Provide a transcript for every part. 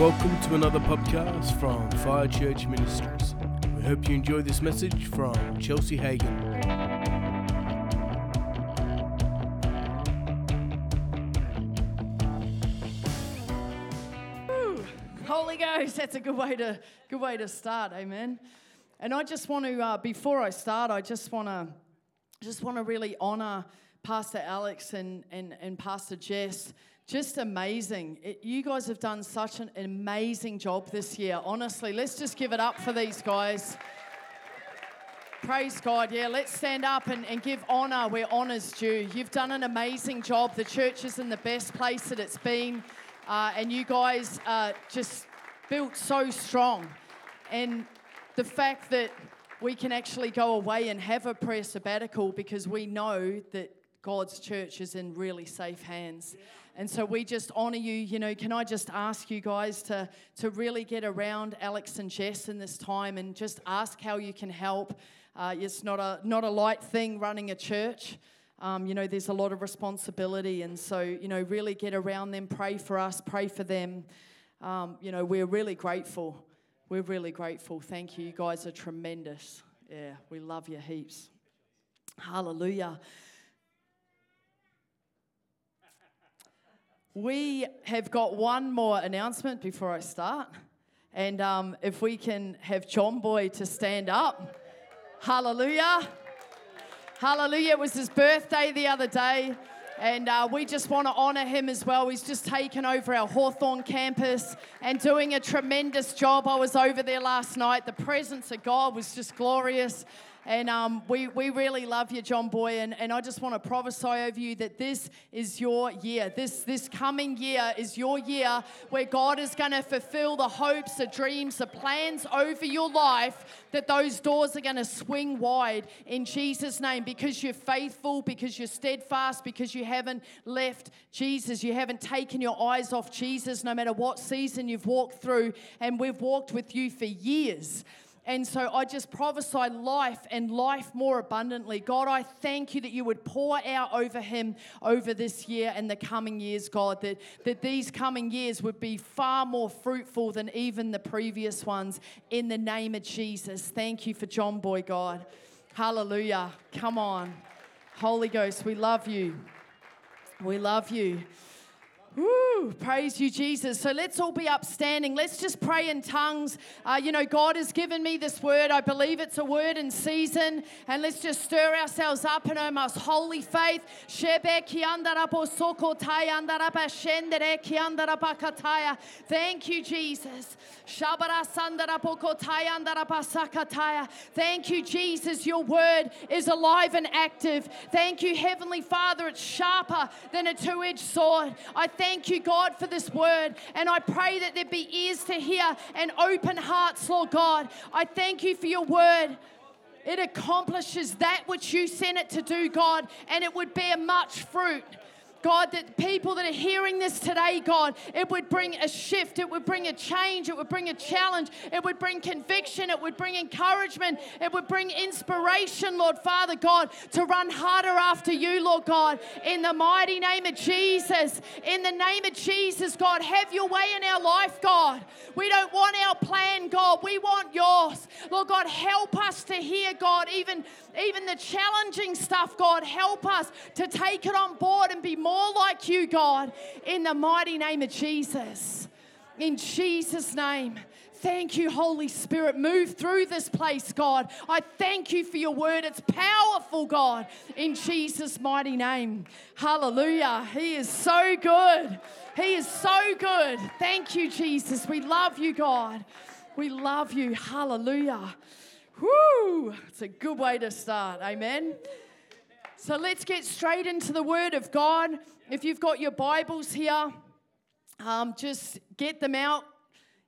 Welcome to another podcast from Fire Church Ministries. We hope you enjoy this message from Chelsea Hagen. Holy Ghost, that's a good way to good way to start, amen. And I just want to, uh, before I start, I just want to just want to really honor Pastor Alex and, and, and Pastor Jess. Just amazing. It, you guys have done such an amazing job this year. Honestly, let's just give it up for these guys. Praise God. Yeah, let's stand up and, and give honor where honor's due. You've done an amazing job. The church is in the best place that it's been. Uh, and you guys are just built so strong. And the fact that we can actually go away and have a prayer sabbatical because we know that God's church is in really safe hands. And so we just honor you. You know, can I just ask you guys to, to really get around Alex and Jess in this time and just ask how you can help? Uh, it's not a, not a light thing running a church. Um, you know, there's a lot of responsibility. And so, you know, really get around them, pray for us, pray for them. Um, you know, we're really grateful. We're really grateful. Thank you. You guys are tremendous. Yeah, we love you heaps. Hallelujah. We have got one more announcement before I start. And um, if we can have John Boy to stand up. Hallelujah. Hallelujah. It was his birthday the other day. And uh, we just want to honor him as well. He's just taken over our Hawthorn campus and doing a tremendous job. I was over there last night. The presence of God was just glorious. And um, we, we really love you, John Boy. And, and I just want to prophesy over you that this is your year. This, this coming year is your year where God is going to fulfill the hopes, the dreams, the plans over your life, that those doors are going to swing wide in Jesus' name because you're faithful, because you're steadfast, because you haven't left Jesus. You haven't taken your eyes off Jesus no matter what season you've walked through. And we've walked with you for years. And so I just prophesy life and life more abundantly. God, I thank you that you would pour out over him over this year and the coming years, God, that, that these coming years would be far more fruitful than even the previous ones in the name of Jesus. Thank you for John Boy, God. Hallelujah. Come on. Holy Ghost, we love you. We love you. Woo, praise you, Jesus. So let's all be upstanding. Let's just pray in tongues. Uh, you know, God has given me this word. I believe it's a word in season. And let's just stir ourselves up in our most holy faith. Thank you, Jesus. Thank you, Jesus. Your word is alive and active. Thank you, Heavenly Father. It's sharper than a two edged sword. I thank you, God, for this word. And I pray that there be ears to hear and open hearts, Lord God. I thank you for your word. It accomplishes that which you sent it to do, God, and it would bear much fruit. God, that people that are hearing this today, God, it would bring a shift, it would bring a change, it would bring a challenge, it would bring conviction, it would bring encouragement, it would bring inspiration, Lord Father God, to run harder after you, Lord God, in the mighty name of Jesus. In the name of Jesus, God, have your way in our life, God. We don't want our plan, God, we want yours. Lord God, help us to hear, God, even, even the challenging stuff, God, help us to take it on board and be more more like you, God, in the mighty name of Jesus. In Jesus' name. Thank you, Holy Spirit. Move through this place, God. I thank you for your word. It's powerful, God, in Jesus' mighty name. Hallelujah. He is so good. He is so good. Thank you, Jesus. We love you, God. We love you. Hallelujah. Whoo! It's a good way to start. Amen. So let's get straight into the Word of God. If you've got your Bibles here, um, just get them out.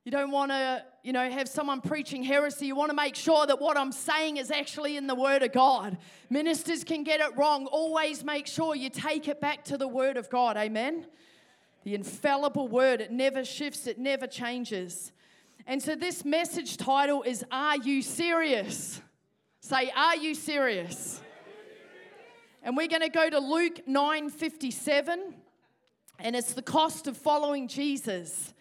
You don't want to, you know, have someone preaching heresy. You want to make sure that what I'm saying is actually in the Word of God. Ministers can get it wrong. Always make sure you take it back to the Word of God. Amen. The infallible Word. It never shifts. It never changes. And so this message title is "Are You Serious?" Say, "Are you serious?" And we're going to go to Luke 9:57 and it's the cost of following Jesus.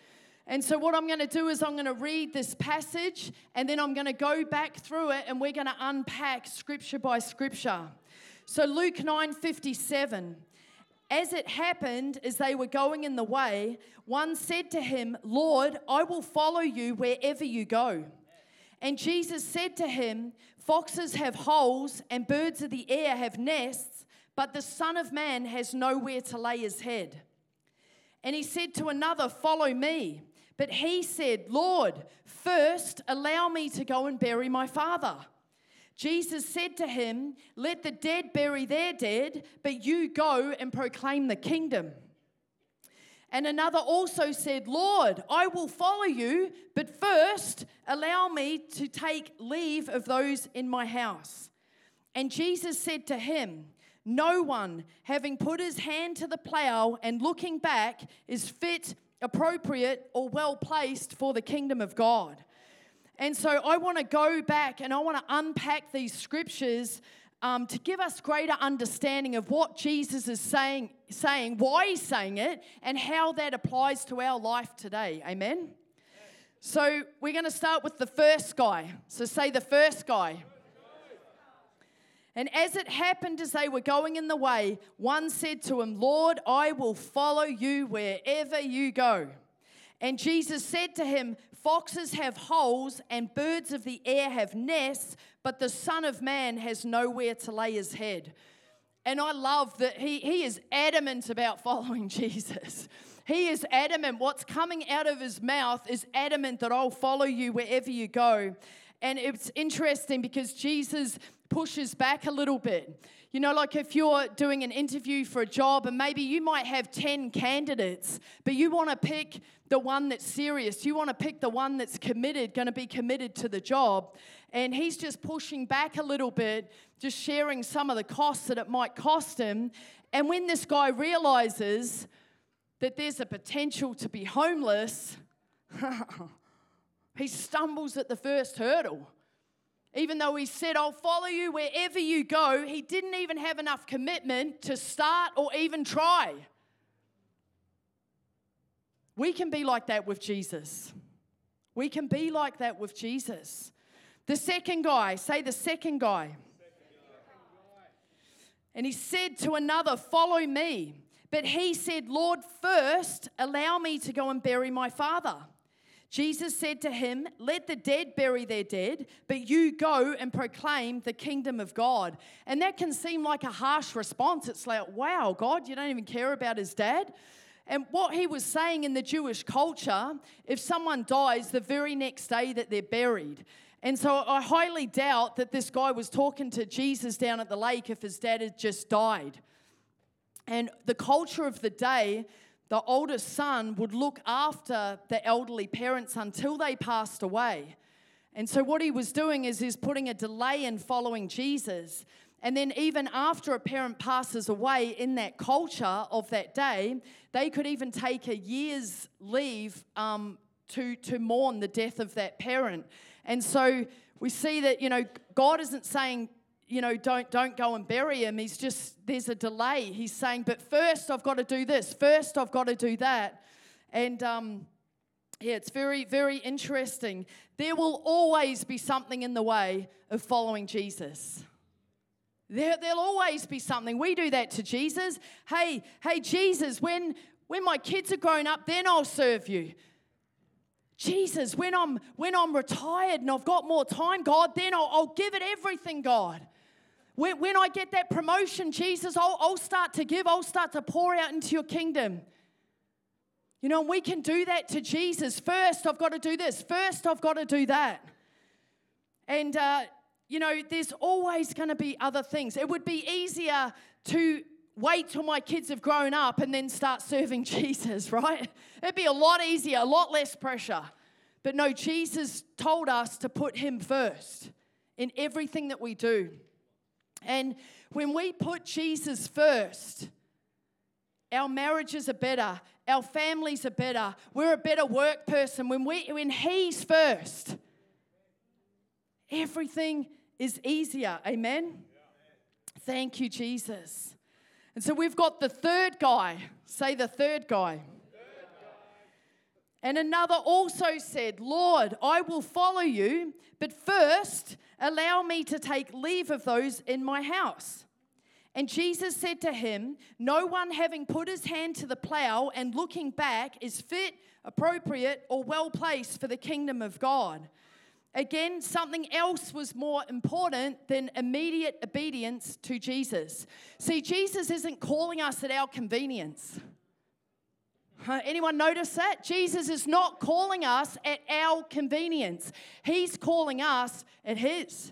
And so, what I'm going to do is, I'm going to read this passage and then I'm going to go back through it and we're going to unpack scripture by scripture. So, Luke 9 57. As it happened, as they were going in the way, one said to him, Lord, I will follow you wherever you go. And Jesus said to him, Foxes have holes and birds of the air have nests, but the Son of Man has nowhere to lay his head. And he said to another, Follow me. But he said, Lord, first allow me to go and bury my father. Jesus said to him, Let the dead bury their dead, but you go and proclaim the kingdom. And another also said, Lord, I will follow you, but first allow me to take leave of those in my house. And Jesus said to him, No one, having put his hand to the plow and looking back, is fit, appropriate, or well placed for the kingdom of God. And so I want to go back and I want to unpack these scriptures um, to give us greater understanding of what Jesus is saying, saying, why he's saying it, and how that applies to our life today. Amen? So we're going to start with the first guy. So say the first guy. And as it happened as they were going in the way, one said to him, Lord, I will follow you wherever you go. And Jesus said to him, Foxes have holes and birds of the air have nests, but the Son of Man has nowhere to lay his head. And I love that he, he is adamant about following Jesus. He is adamant. What's coming out of his mouth is adamant that I'll follow you wherever you go. And it's interesting because Jesus pushes back a little bit. You know, like if you're doing an interview for a job and maybe you might have 10 candidates, but you want to pick the one that's serious. You want to pick the one that's committed, going to be committed to the job. And he's just pushing back a little bit, just sharing some of the costs that it might cost him. And when this guy realizes that there's a potential to be homeless, he stumbles at the first hurdle. Even though he said, I'll follow you wherever you go, he didn't even have enough commitment to start or even try. We can be like that with Jesus. We can be like that with Jesus. The second guy, say the second guy. And he said to another, Follow me. But he said, Lord, first allow me to go and bury my father. Jesus said to him, Let the dead bury their dead, but you go and proclaim the kingdom of God. And that can seem like a harsh response. It's like, wow, God, you don't even care about his dad? And what he was saying in the Jewish culture, if someone dies the very next day that they're buried, and so I highly doubt that this guy was talking to Jesus down at the lake if his dad had just died. And the culture of the day the oldest son would look after the elderly parents until they passed away. And so, what he was doing is he's putting a delay in following Jesus. And then, even after a parent passes away in that culture of that day, they could even take a year's leave um, to, to mourn the death of that parent. And so, we see that, you know, God isn't saying, you know, don't, don't go and bury him. He's just, there's a delay. He's saying, but first I've got to do this. First I've got to do that. And um, yeah, it's very, very interesting. There will always be something in the way of following Jesus. There, there'll always be something. We do that to Jesus. Hey, hey, Jesus, when, when my kids are grown up, then I'll serve you. Jesus, when I'm when I'm retired and I've got more time, God, then I'll, I'll give it everything, God. When, when I get that promotion, Jesus, I'll, I'll start to give, I'll start to pour out into your kingdom. You know, we can do that to Jesus. First, I've got to do this. First, I've got to do that. And, uh, you know, there's always going to be other things. It would be easier to wait till my kids have grown up and then start serving Jesus, right? It'd be a lot easier, a lot less pressure. But no, Jesus told us to put Him first in everything that we do. And when we put Jesus first, our marriages are better, our families are better, we're a better work person. When, we, when He's first, everything is easier. Amen? Thank you, Jesus. And so we've got the third guy. Say the third guy. And another also said, Lord, I will follow you, but first allow me to take leave of those in my house. And Jesus said to him, No one having put his hand to the plow and looking back is fit, appropriate, or well placed for the kingdom of God. Again, something else was more important than immediate obedience to Jesus. See, Jesus isn't calling us at our convenience. Anyone notice that? Jesus is not calling us at our convenience. He's calling us at His.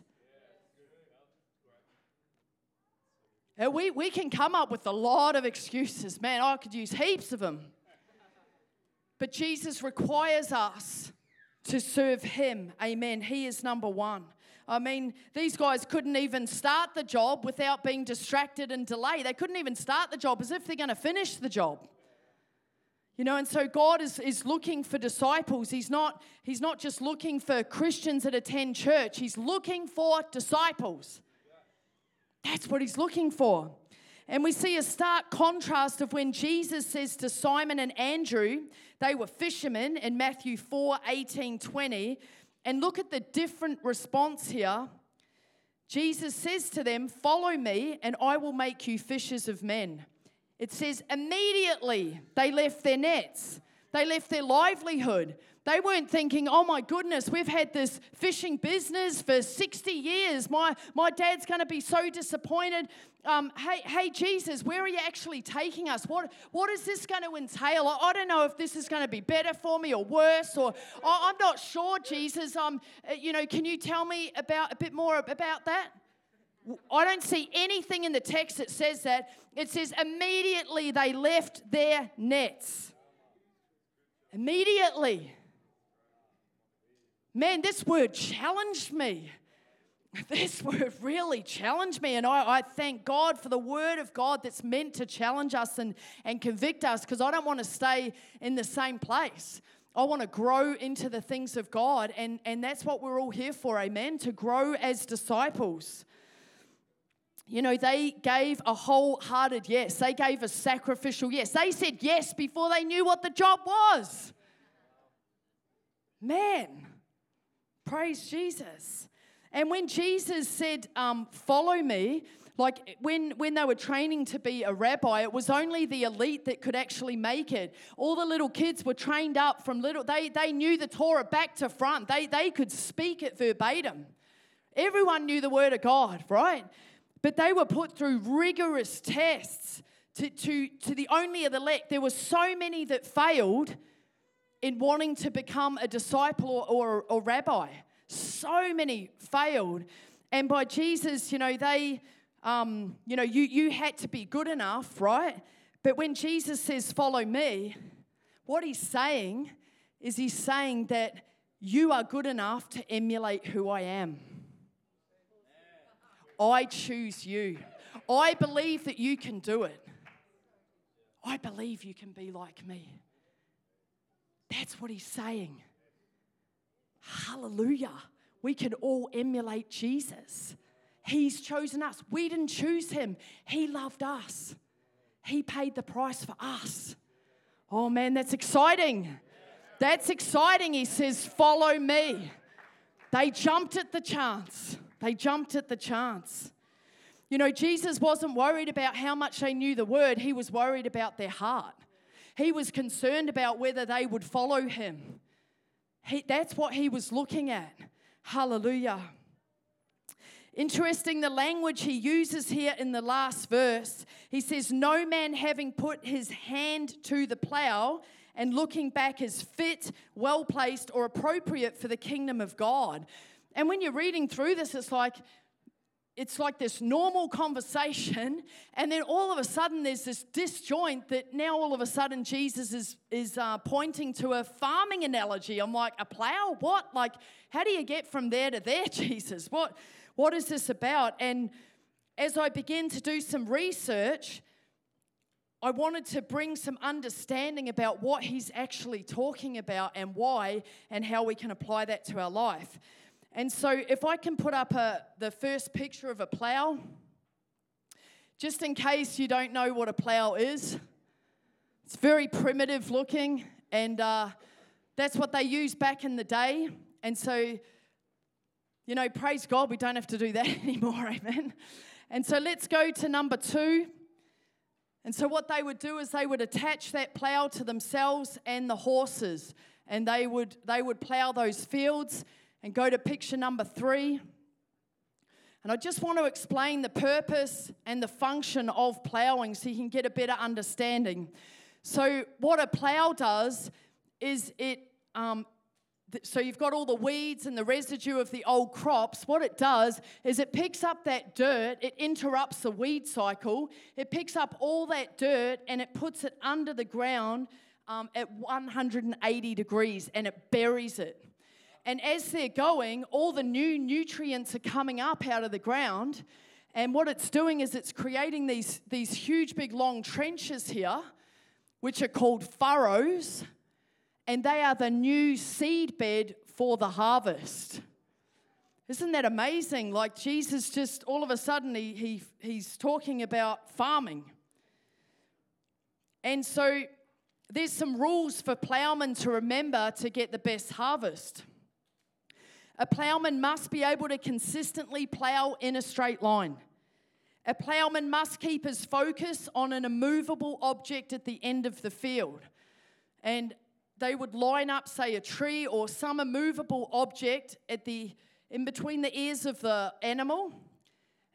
And we, we can come up with a lot of excuses. Man, I could use heaps of them. But Jesus requires us to serve Him. Amen. He is number one. I mean, these guys couldn't even start the job without being distracted and delayed. They couldn't even start the job as if they're going to finish the job. You know, and so God is, is looking for disciples. He's not, he's not just looking for Christians that attend church, He's looking for disciples. That's what He's looking for. And we see a stark contrast of when Jesus says to Simon and Andrew, they were fishermen in Matthew 4 18, 20. And look at the different response here. Jesus says to them, Follow me, and I will make you fishers of men. It says, immediately they left their nets, they left their livelihood. They weren't thinking, oh my goodness, we've had this fishing business for 60 years. My, my dad's going to be so disappointed. Um, hey, hey, Jesus, where are you actually taking us? What, what is this going to entail? I, I don't know if this is going to be better for me or worse, or I, I'm not sure, Jesus. Um, uh, you know, can you tell me about a bit more about that? I don't see anything in the text that says that. It says immediately they left their nets. Immediately. Man, this word challenged me. This word really challenged me, and I, I, thank God for the word of God that's meant to challenge us and, and convict us because I don't want to stay in the same place. I want to grow into the things of God, and, and that's what we're all here for, amen? To grow as disciples. You know, they gave a wholehearted yes. They gave a sacrificial yes. They said yes before they knew what the job was. Man, praise Jesus. And when Jesus said, um, Follow me, like when, when they were training to be a rabbi, it was only the elite that could actually make it. All the little kids were trained up from little, they, they knew the Torah back to front. They, they could speak it verbatim. Everyone knew the word of God, right? But they were put through rigorous tests to, to, to the only of the elect. There were so many that failed in wanting to become a disciple or, or, or rabbi. So many failed. And by Jesus, you know, they, um, you know, you, you had to be good enough, right? But when Jesus says, follow me, what he's saying is he's saying that you are good enough to emulate who I am. I choose you. I believe that you can do it. I believe you can be like me. That's what he's saying. Hallelujah. We can all emulate Jesus. He's chosen us. We didn't choose him, He loved us. He paid the price for us. Oh man, that's exciting. That's exciting. He says, Follow me. They jumped at the chance. They jumped at the chance. You know, Jesus wasn't worried about how much they knew the word, he was worried about their heart. He was concerned about whether they would follow him. He, that's what he was looking at. Hallelujah. Interesting, the language he uses here in the last verse. He says, No man having put his hand to the plow and looking back is fit, well placed, or appropriate for the kingdom of God. And when you're reading through this, it's like, it's like this normal conversation, and then all of a sudden there's this disjoint that now all of a sudden Jesus is, is uh, pointing to a farming analogy. I'm like, a plow? What? Like, how do you get from there to there, Jesus? What, what is this about? And as I began to do some research, I wanted to bring some understanding about what he's actually talking about and why, and how we can apply that to our life. And so, if I can put up a, the first picture of a plow, just in case you don't know what a plow is, it's very primitive looking, and uh, that's what they used back in the day. And so, you know, praise God, we don't have to do that anymore, amen. And so let's go to number two. And so, what they would do is they would attach that plow to themselves and the horses, and they would, they would plow those fields and go to picture number three. And I just want to explain the purpose and the function of plowing so you can get a better understanding. So, what a plow does is it, um, th- so you've got all the weeds and the residue of the old crops. What it does is it picks up that dirt, it interrupts the weed cycle, it picks up all that dirt and it puts it under the ground um, at 180 degrees and it buries it. And as they're going, all the new nutrients are coming up out of the ground. And what it's doing is it's creating these, these huge, big, long trenches here, which are called furrows. And they are the new seed bed for the harvest. Isn't that amazing? Like Jesus just all of a sudden he, he, he's talking about farming. And so there's some rules for plowmen to remember to get the best harvest. A plowman must be able to consistently plow in a straight line. A plowman must keep his focus on an immovable object at the end of the field. And they would line up, say, a tree or some immovable object at the in between the ears of the animal,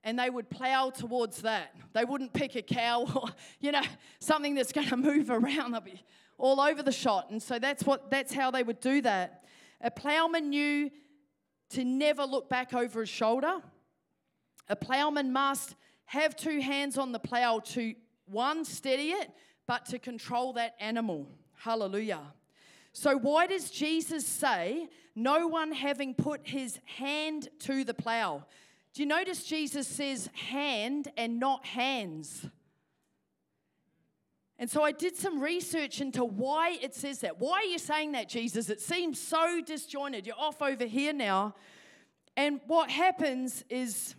and they would plow towards that. They wouldn't pick a cow or, you know, something that's going to move around. They'll be all over the shot. And so that's what that's how they would do that. A plowman knew to never look back over his shoulder. A plowman must have two hands on the plow to one, steady it, but to control that animal. Hallelujah. So, why does Jesus say, no one having put his hand to the plow? Do you notice Jesus says hand and not hands? And so I did some research into why it says that. Why are you saying that, Jesus? It seems so disjointed. You're off over here now. And what happens is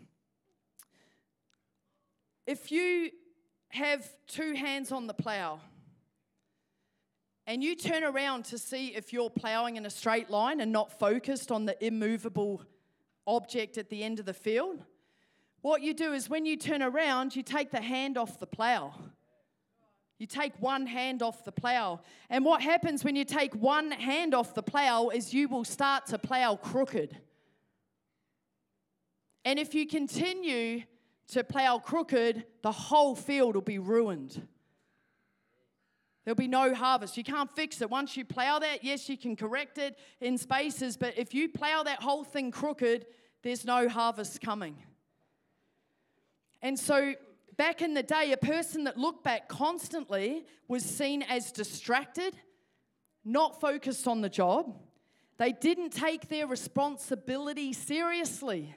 if you have two hands on the plow and you turn around to see if you're plowing in a straight line and not focused on the immovable object at the end of the field, what you do is when you turn around, you take the hand off the plow. You take one hand off the plow. And what happens when you take one hand off the plow is you will start to plow crooked. And if you continue to plow crooked, the whole field will be ruined. There'll be no harvest. You can't fix it. Once you plow that, yes, you can correct it in spaces, but if you plow that whole thing crooked, there's no harvest coming. And so, back in the day, a person that looked back constantly was seen as distracted, not focused on the job. They didn't take their responsibility seriously.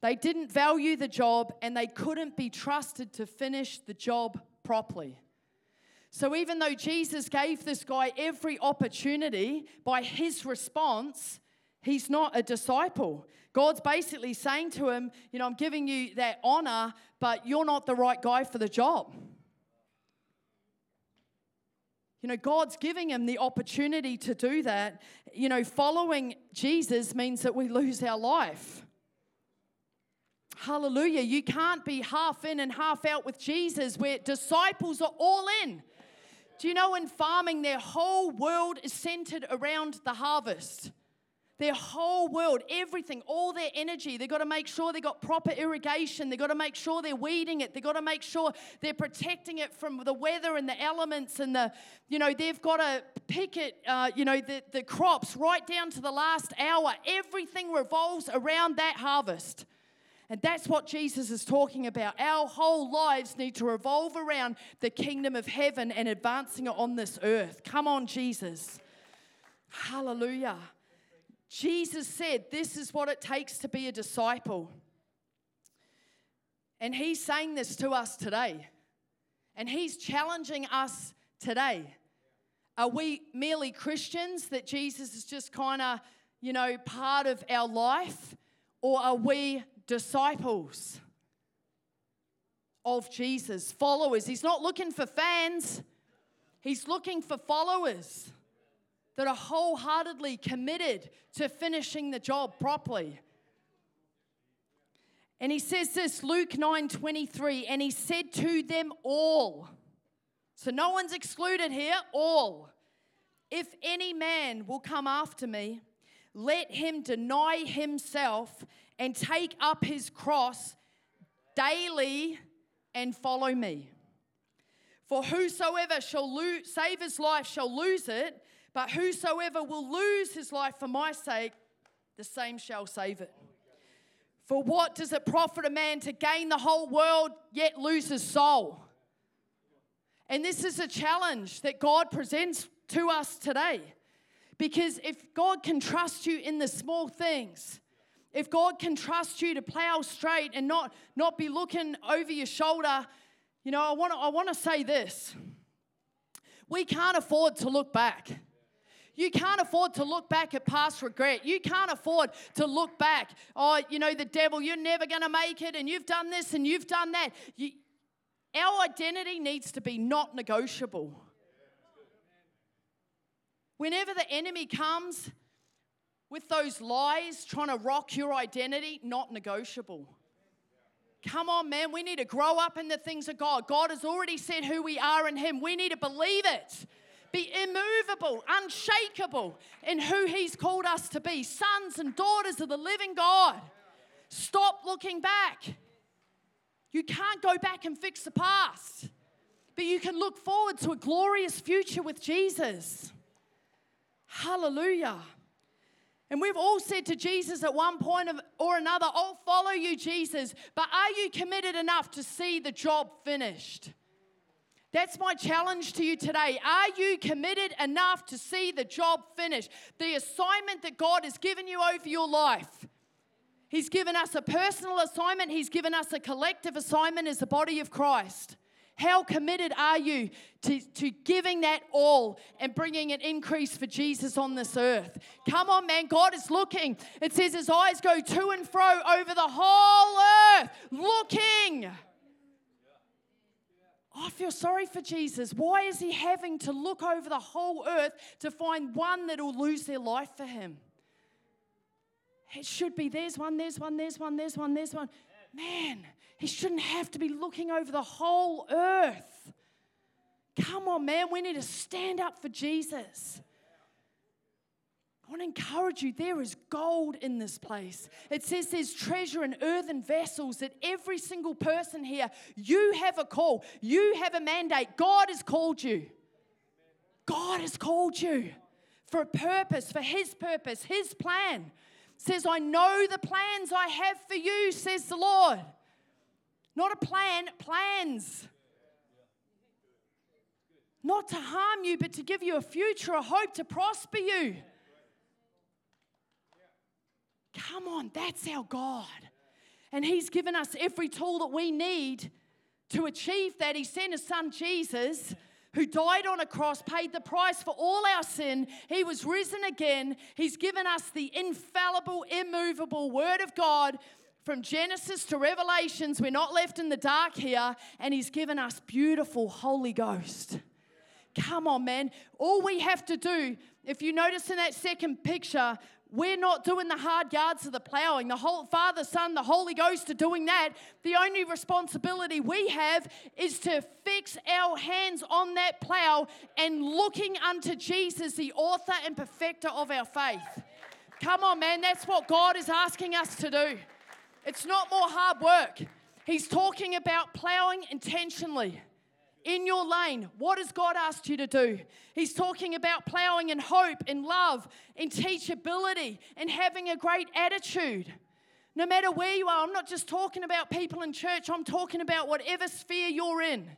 They didn't value the job and they couldn't be trusted to finish the job properly. So, even though Jesus gave this guy every opportunity by his response, he's not a disciple. God's basically saying to him, You know, I'm giving you that honor, but you're not the right guy for the job. You know, God's giving him the opportunity to do that. You know, following Jesus means that we lose our life. Hallelujah. You can't be half in and half out with Jesus where disciples are all in. Do you know in farming, their whole world is centered around the harvest? Their whole world, everything, all their energy, they've got to make sure they've got proper irrigation. They've got to make sure they're weeding it. They've got to make sure they're protecting it from the weather and the elements. And the, you know, they've got to pick it, uh, you know, the, the crops right down to the last hour. Everything revolves around that harvest. And that's what Jesus is talking about. Our whole lives need to revolve around the kingdom of heaven and advancing it on this earth. Come on, Jesus. Hallelujah. Jesus said, This is what it takes to be a disciple. And he's saying this to us today. And he's challenging us today. Are we merely Christians that Jesus is just kind of, you know, part of our life? Or are we disciples of Jesus, followers. He's not looking for fans, he's looking for followers. That are wholeheartedly committed to finishing the job properly. And he says this, Luke 9 23, and he said to them all, so no one's excluded here, all. If any man will come after me, let him deny himself and take up his cross daily and follow me. For whosoever shall save his life shall lose it, but whosoever will lose his life for my sake, the same shall save it. For what does it profit a man to gain the whole world yet lose his soul? And this is a challenge that God presents to us today. Because if God can trust you in the small things, if God can trust you to plow straight and not, not be looking over your shoulder, you know, I want to I wanna say this. We can't afford to look back. You can't afford to look back at past regret. You can't afford to look back, oh, you know, the devil, you're never going to make it, and you've done this and you've done that. You, our identity needs to be not negotiable. Whenever the enemy comes with those lies trying to rock your identity, not negotiable. Come on, man. We need to grow up in the things of God. God has already said who we are in Him. We need to believe it. Be immovable, unshakable in who He's called us to be sons and daughters of the living God. Stop looking back. You can't go back and fix the past, but you can look forward to a glorious future with Jesus. Hallelujah. And we've all said to Jesus at one point or another, I'll follow you, Jesus, but are you committed enough to see the job finished? That's my challenge to you today. Are you committed enough to see the job finished? The assignment that God has given you over your life. He's given us a personal assignment, He's given us a collective assignment as the body of Christ. How committed are you to, to giving that all and bringing an increase for Jesus on this earth? Come on, man. God is looking. It says his eyes go to and fro over the whole earth, looking. I feel sorry for Jesus. Why is he having to look over the whole earth to find one that will lose their life for him? It should be there's one, there's one, there's one, there's one, there's one. Man, he shouldn't have to be looking over the whole earth. Come on, man, we need to stand up for Jesus. I want to encourage you there is gold in this place. It says there's treasure in earthen vessels that every single person here, you have a call, you have a mandate. God has called you. God has called you for a purpose, for His purpose, His plan. Says, I know the plans I have for you, says the Lord. Not a plan, plans. Not to harm you, but to give you a future, a hope to prosper you. Come on, that's our God. And He's given us every tool that we need to achieve that. He sent His Son Jesus who died on a cross, paid the price for all our sin. He was risen again. He's given us the infallible, immovable Word of God from Genesis to Revelations, we're not left in the dark here, and He's given us beautiful Holy Ghost. Come on, man. All we have to do, if you notice in that second picture, we're not doing the hard yards of the plowing. The whole Father, Son, the Holy Ghost are doing that. The only responsibility we have is to fix our hands on that plow and looking unto Jesus, the author and perfecter of our faith. Come on, man. That's what God is asking us to do. It's not more hard work. He's talking about plowing intentionally in your lane. What has God asked you to do? He's talking about plowing in hope, in love, in teachability, and having a great attitude. No matter where you are, I'm not just talking about people in church, I'm talking about whatever sphere you're in.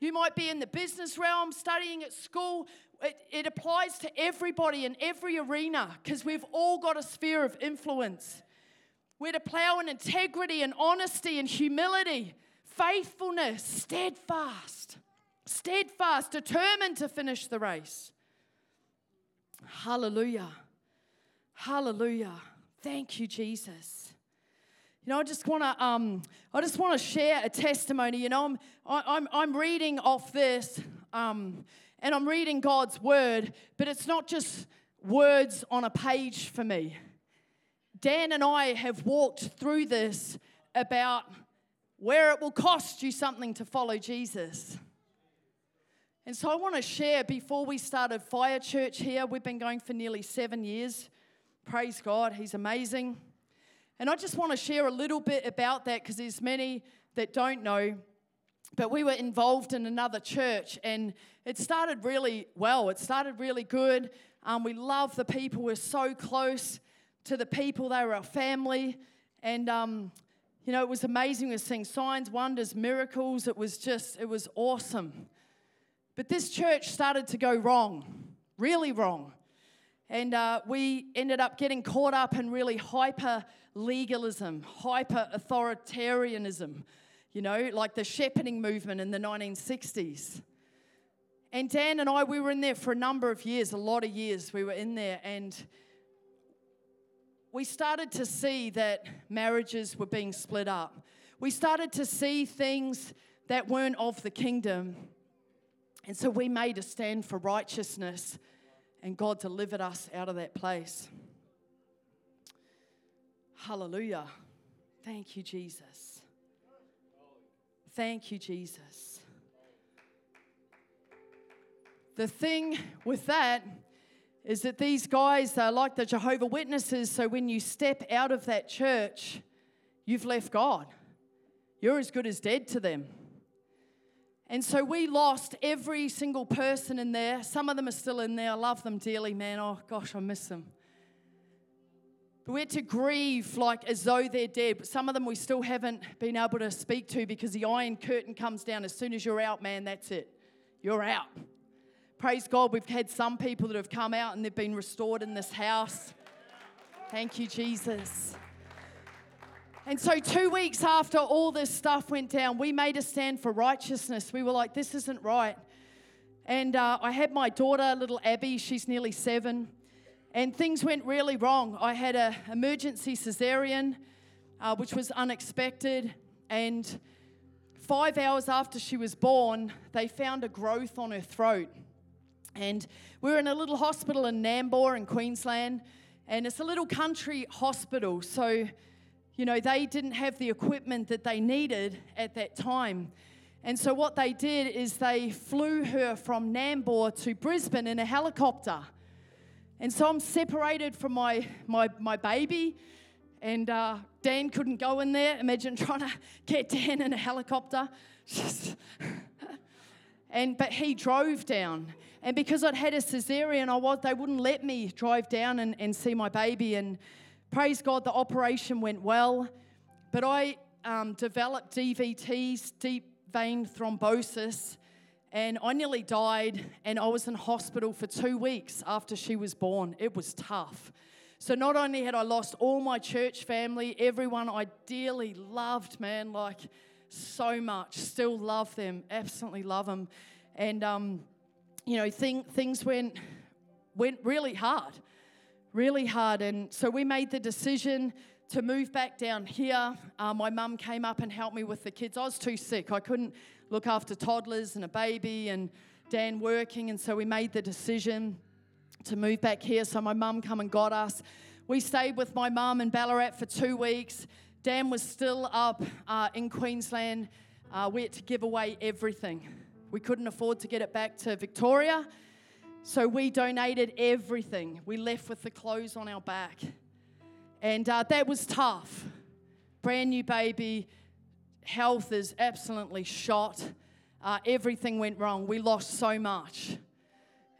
You might be in the business realm, studying at school. It, it applies to everybody in every arena because we've all got a sphere of influence. We're to plow in integrity and honesty and humility, faithfulness, steadfast, steadfast, determined to finish the race. Hallelujah. Hallelujah. Thank you, Jesus. You know, I just want to, um, I just want to share a testimony. You know, I'm, I'm, I'm reading off this, um, and I'm reading God's word, but it's not just words on a page for me. Dan and I have walked through this about where it will cost you something to follow Jesus. And so I want to share before we started Fire Church here, we've been going for nearly seven years. Praise God, He's amazing. And I just want to share a little bit about that because there's many that don't know. But we were involved in another church and it started really well. It started really good. Um, we love the people. We're so close to the people. They were our family. And, um, you know, it was amazing. We were seeing signs, wonders, miracles. It was just, it was awesome. But this church started to go wrong, really wrong. And uh, we ended up getting caught up in really hyper legalism, hyper authoritarianism, you know, like the shepherding movement in the 1960s. And Dan and I, we were in there for a number of years, a lot of years we were in there. And we started to see that marriages were being split up. We started to see things that weren't of the kingdom. And so we made a stand for righteousness and God delivered us out of that place. Hallelujah. Thank you, Jesus. Thank you, Jesus. The thing with that is that these guys are like the Jehovah Witnesses, so when you step out of that church, you've left God. You're as good as dead to them. And so we lost every single person in there. Some of them are still in there. I love them dearly, man. Oh, gosh, I miss them. But we had to grieve like as though they're dead. But some of them we still haven't been able to speak to because the iron curtain comes down. As soon as you're out, man, that's it. You're out. Praise God, we've had some people that have come out and they've been restored in this house. Thank you, Jesus. And so, two weeks after all this stuff went down, we made a stand for righteousness. We were like, this isn't right. And uh, I had my daughter, little Abby, she's nearly seven, and things went really wrong. I had an emergency cesarean, uh, which was unexpected. And five hours after she was born, they found a growth on her throat. And we were in a little hospital in Nambour in Queensland, and it's a little country hospital. So, you know, they didn't have the equipment that they needed at that time. And so what they did is they flew her from Nambour to Brisbane in a helicopter. And so I'm separated from my, my, my baby, and uh, Dan couldn't go in there. Imagine trying to get Dan in a helicopter. and but he drove down. And because I'd had a cesarean, I was they wouldn't let me drive down and, and see my baby. And Praise God, the operation went well, but I um, developed DVTs, deep vein thrombosis, and I nearly died, and I was in hospital for two weeks after she was born. It was tough. So not only had I lost all my church family, everyone I dearly loved, man, like so much, still love them, absolutely love them, and um, you know, thing, things went went really hard really hard. And so we made the decision to move back down here. Uh, my mum came up and helped me with the kids. I was too sick. I couldn't look after toddlers and a baby and Dan working. And so we made the decision to move back here. So my mum come and got us. We stayed with my mum in Ballarat for two weeks. Dan was still up uh, in Queensland. Uh, we had to give away everything. We couldn't afford to get it back to Victoria. So we donated everything. We left with the clothes on our back. And uh, that was tough. Brand new baby. Health is absolutely shot. Uh, everything went wrong. We lost so much.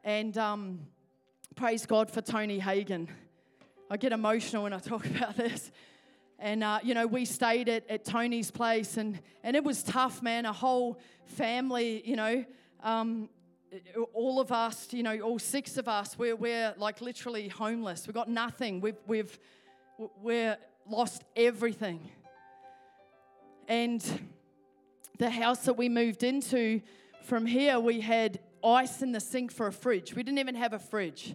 And um, praise God for Tony Hagen. I get emotional when I talk about this. And, uh, you know, we stayed at, at Tony's place, and, and it was tough, man. A whole family, you know, um, all of us, you know, all six of us, we're, we're like literally homeless. We've got nothing. We've, we've we're lost everything. And the house that we moved into from here, we had ice in the sink for a fridge. We didn't even have a fridge.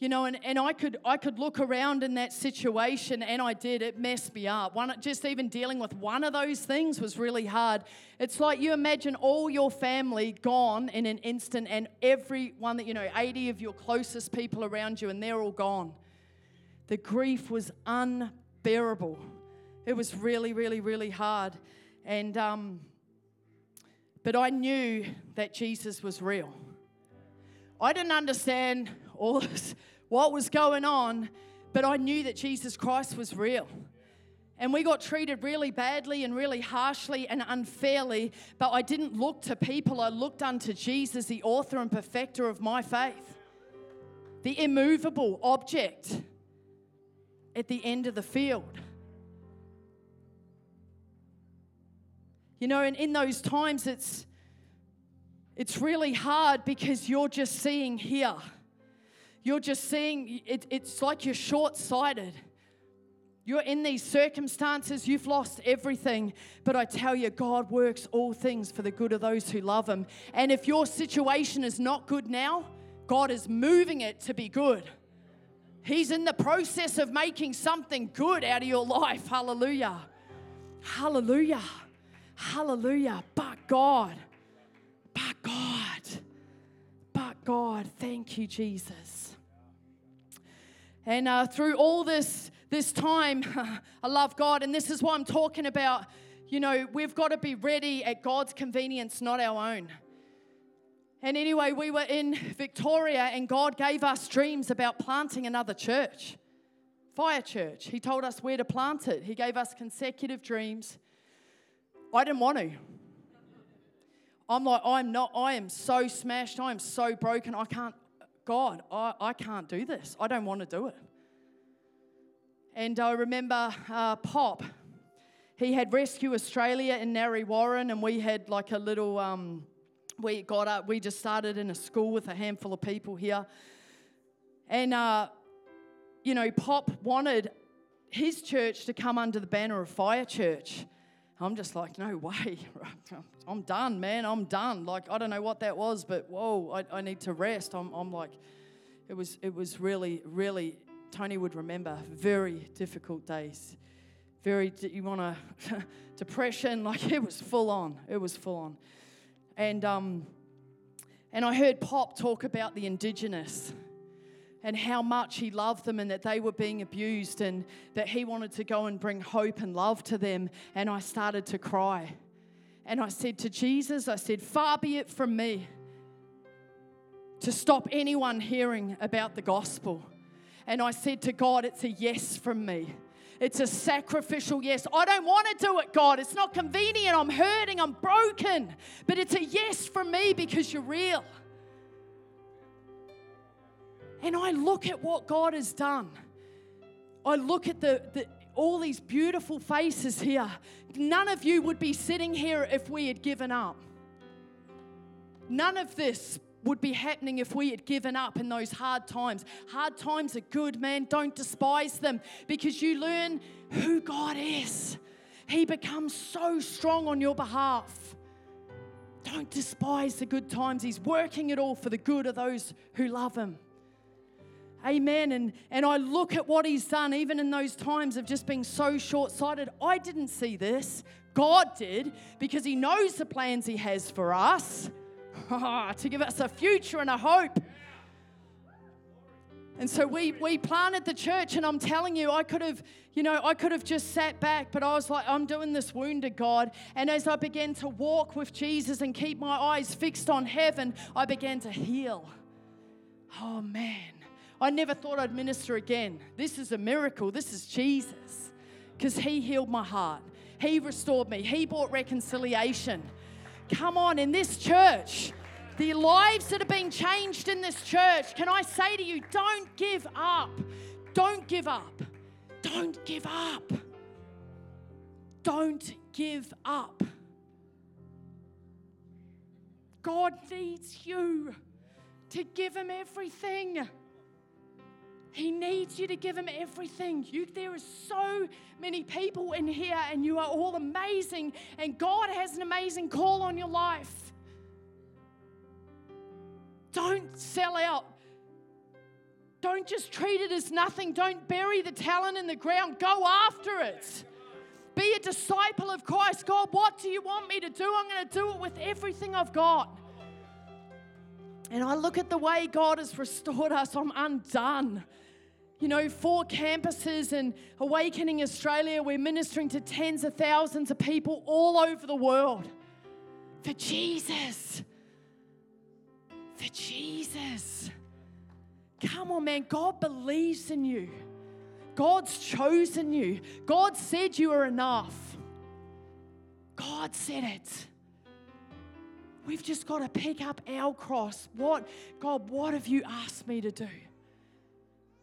You know, and, and I could I could look around in that situation, and I did. It messed me up. One, just even dealing with one of those things was really hard. It's like you imagine all your family gone in an instant, and every one that you know, 80 of your closest people around you, and they're all gone. The grief was unbearable. It was really, really, really hard. And um, but I knew that Jesus was real. I didn't understand all this, what was going on, but I knew that Jesus Christ was real. And we got treated really badly and really harshly and unfairly, but I didn't look to people. I looked unto Jesus, the author and perfecter of my faith, the immovable object at the end of the field. You know, and in those times, it's, it's really hard because you're just seeing here. You're just seeing, it, it's like you're short sighted. You're in these circumstances, you've lost everything. But I tell you, God works all things for the good of those who love Him. And if your situation is not good now, God is moving it to be good. He's in the process of making something good out of your life. Hallelujah. Hallelujah. Hallelujah. But God, but God, but God, thank you, Jesus. And uh, through all this, this time, I love God, and this is what I'm talking about. You know, we've got to be ready at God's convenience, not our own. And anyway, we were in Victoria, and God gave us dreams about planting another church, Fire Church. He told us where to plant it, He gave us consecutive dreams. I didn't want to. I'm like, I'm not, I am so smashed, I am so broken, I can't, God, I, I can't do this. I don't want to do it. And I remember uh, Pop, he had Rescue Australia in Narre Warren, and we had like a little, um, we got up, we just started in a school with a handful of people here. And, uh, you know, Pop wanted his church to come under the banner of Fire Church. I'm just like, no way. I'm done, man. I'm done. Like, I don't know what that was, but whoa, I, I need to rest. I'm, I'm like, it was, it was really, really, Tony would remember, very difficult days. Very, you want to, depression, like it was full on. It was full on. And, um, and I heard Pop talk about the Indigenous and how much he loved them and that they were being abused and that he wanted to go and bring hope and love to them. And I started to cry. And I said to Jesus, I said, Far be it from me to stop anyone hearing about the gospel. And I said to God, It's a yes from me. It's a sacrificial yes. I don't want to do it, God. It's not convenient. I'm hurting. I'm broken. But it's a yes from me because you're real. And I look at what God has done. I look at the, the, all these beautiful faces here. None of you would be sitting here if we had given up. None of this would be happening if we had given up in those hard times. Hard times are good, man. Don't despise them because you learn who God is. He becomes so strong on your behalf. Don't despise the good times. He's working it all for the good of those who love Him. Amen. And, and I look at what he's done, even in those times of just being so short sighted. I didn't see this. God did, because he knows the plans he has for us to give us a future and a hope. And so we, we planted the church, and I'm telling you, I could have, you know, I could have just sat back, but I was like, I'm doing this wounded God. And as I began to walk with Jesus and keep my eyes fixed on heaven, I began to heal. Oh man. I never thought I'd minister again. This is a miracle. This is Jesus. Because He healed my heart, He restored me, He brought reconciliation. Come on, in this church, the lives that are being changed in this church, can I say to you, don't give up. Don't give up. Don't give up. Don't give up. God needs you to give Him everything. He needs you to give him everything. You, there are so many people in here, and you are all amazing, and God has an amazing call on your life. Don't sell out. Don't just treat it as nothing. Don't bury the talent in the ground. Go after it. Be a disciple of Christ. God, what do you want me to do? I'm going to do it with everything I've got. And I look at the way God has restored us, I'm undone. You know, four campuses and Awakening Australia, we're ministering to tens of thousands of people all over the world for Jesus. For Jesus. Come on, man. God believes in you. God's chosen you. God said you are enough. God said it. We've just got to pick up our cross. What, God, what have you asked me to do?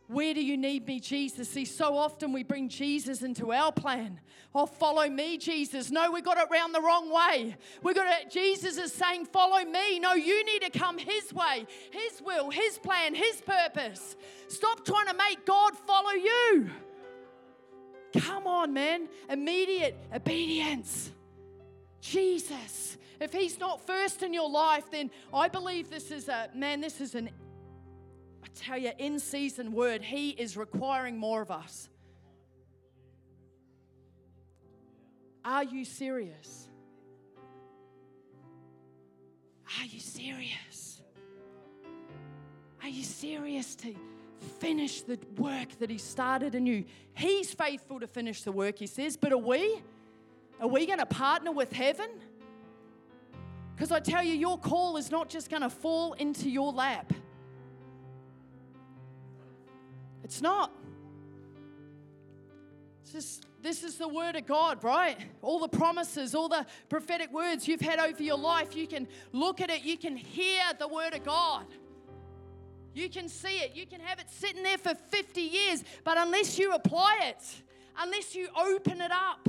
Where do you need me, Jesus? See, so often we bring Jesus into our plan. Oh, follow me, Jesus. No, we got it round the wrong way. We got it. Jesus is saying, follow me. No, you need to come His way, His will, His plan, His purpose. Stop trying to make God follow you. Come on, man. Immediate obedience. Jesus. If He's not first in your life, then I believe this is a, man, this is an I tell you, in season word, He is requiring more of us. Are you serious? Are you serious? Are you serious to finish the work that He started in you? He's faithful to finish the work, He says, but are we? Are we going to partner with heaven? Because I tell you, your call is not just going to fall into your lap. It's not. It's just, this is the word of God, right? All the promises, all the prophetic words you've had over your life, you can look at it, you can hear the word of God. You can see it, you can have it sitting there for 50 years, but unless you apply it, unless you open it up,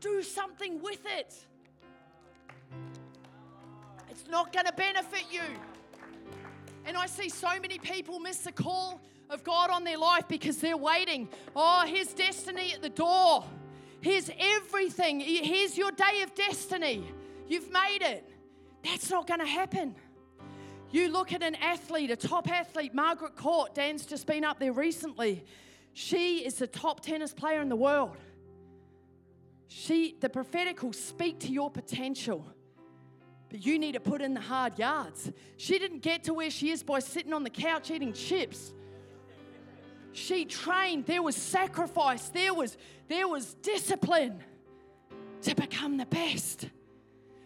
do something with it, it's not going to benefit you. And I see so many people miss the call of God on their life because they're waiting. Oh, here's destiny at the door. Here's everything. Here's your day of destiny. You've made it. That's not going to happen. You look at an athlete, a top athlete, Margaret Court, Dan's just been up there recently. She is the top tennis player in the world. She, the prophetic will speak to your potential, but you need to put in the hard yards. She didn't get to where she is by sitting on the couch eating chips. She trained, there was sacrifice, there was, there was discipline to become the best.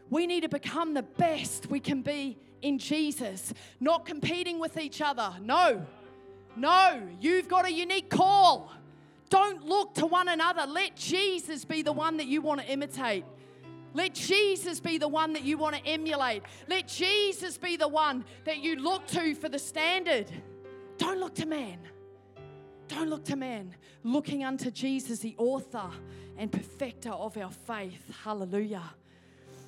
We need to become the best we can be in Jesus, not competing with each other. No, no, you've got a unique call. Don't look to one another. Let Jesus be the one that you want to imitate. Let Jesus be the one that you want to emulate. Let Jesus be the one that you look to for the standard. Don't look to man. Don't look to man, looking unto Jesus, the author and perfecter of our faith. Hallelujah.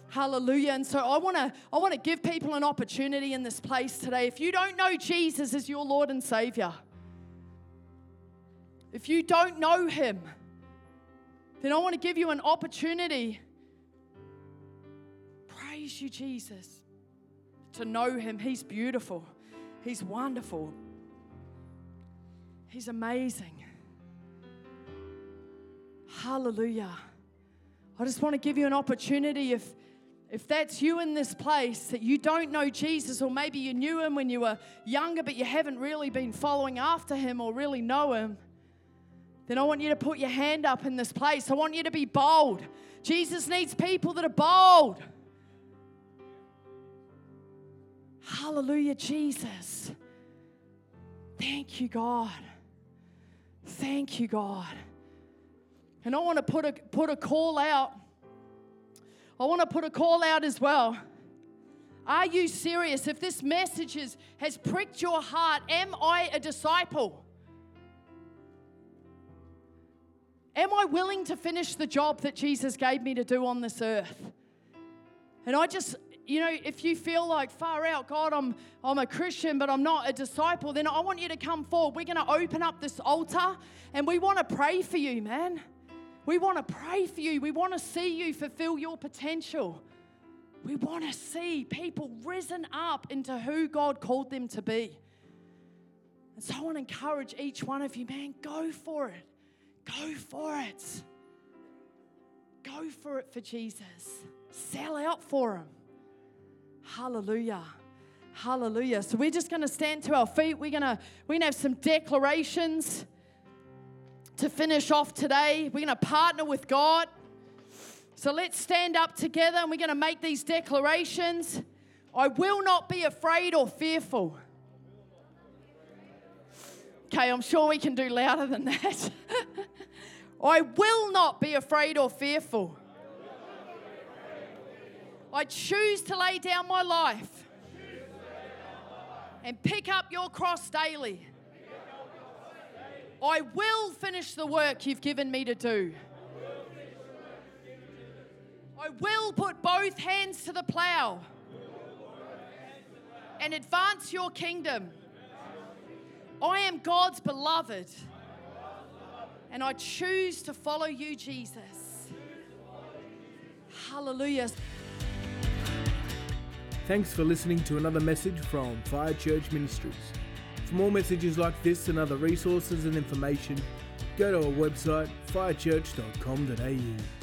Hallelujah. And so I want to I want to give people an opportunity in this place today. If you don't know Jesus as your Lord and Savior, if you don't know him, then I want to give you an opportunity. Praise you, Jesus. To know him. He's beautiful. He's wonderful. He's amazing. Hallelujah. I just want to give you an opportunity if if that's you in this place that you don't know Jesus, or maybe you knew him when you were younger, but you haven't really been following after him or really know him, then I want you to put your hand up in this place. I want you to be bold. Jesus needs people that are bold. Hallelujah, Jesus. Thank you, God. Thank you, God. And I want to put a, put a call out. I want to put a call out as well. Are you serious? If this message is, has pricked your heart, am I a disciple? Am I willing to finish the job that Jesus gave me to do on this earth? And I just, you know, if you feel like far out, God, I'm, I'm a Christian, but I'm not a disciple, then I want you to come forward. We're going to open up this altar and we want to pray for you, man. We want to pray for you. We want to see you fulfill your potential. We want to see people risen up into who God called them to be. And so I want to encourage each one of you, man, go for it. Go for it. Go for it for Jesus. Sell out for him. Hallelujah. Hallelujah. So we're just going to stand to our feet. We're going to we're going to have some declarations to finish off today. We're going to partner with God. So let's stand up together and we're going to make these declarations. I will not be afraid or fearful. Okay, I'm sure we can do louder than that. I will not be afraid or fearful. I choose to lay down my life and pick up your cross daily. I will finish the work you've given me to do. I will put both hands to the plow and advance your kingdom. I am God's beloved, and I choose to follow you, Jesus. Hallelujah. Thanks for listening to another message from Fire Church Ministries. For more messages like this and other resources and information, go to our website firechurch.com.au.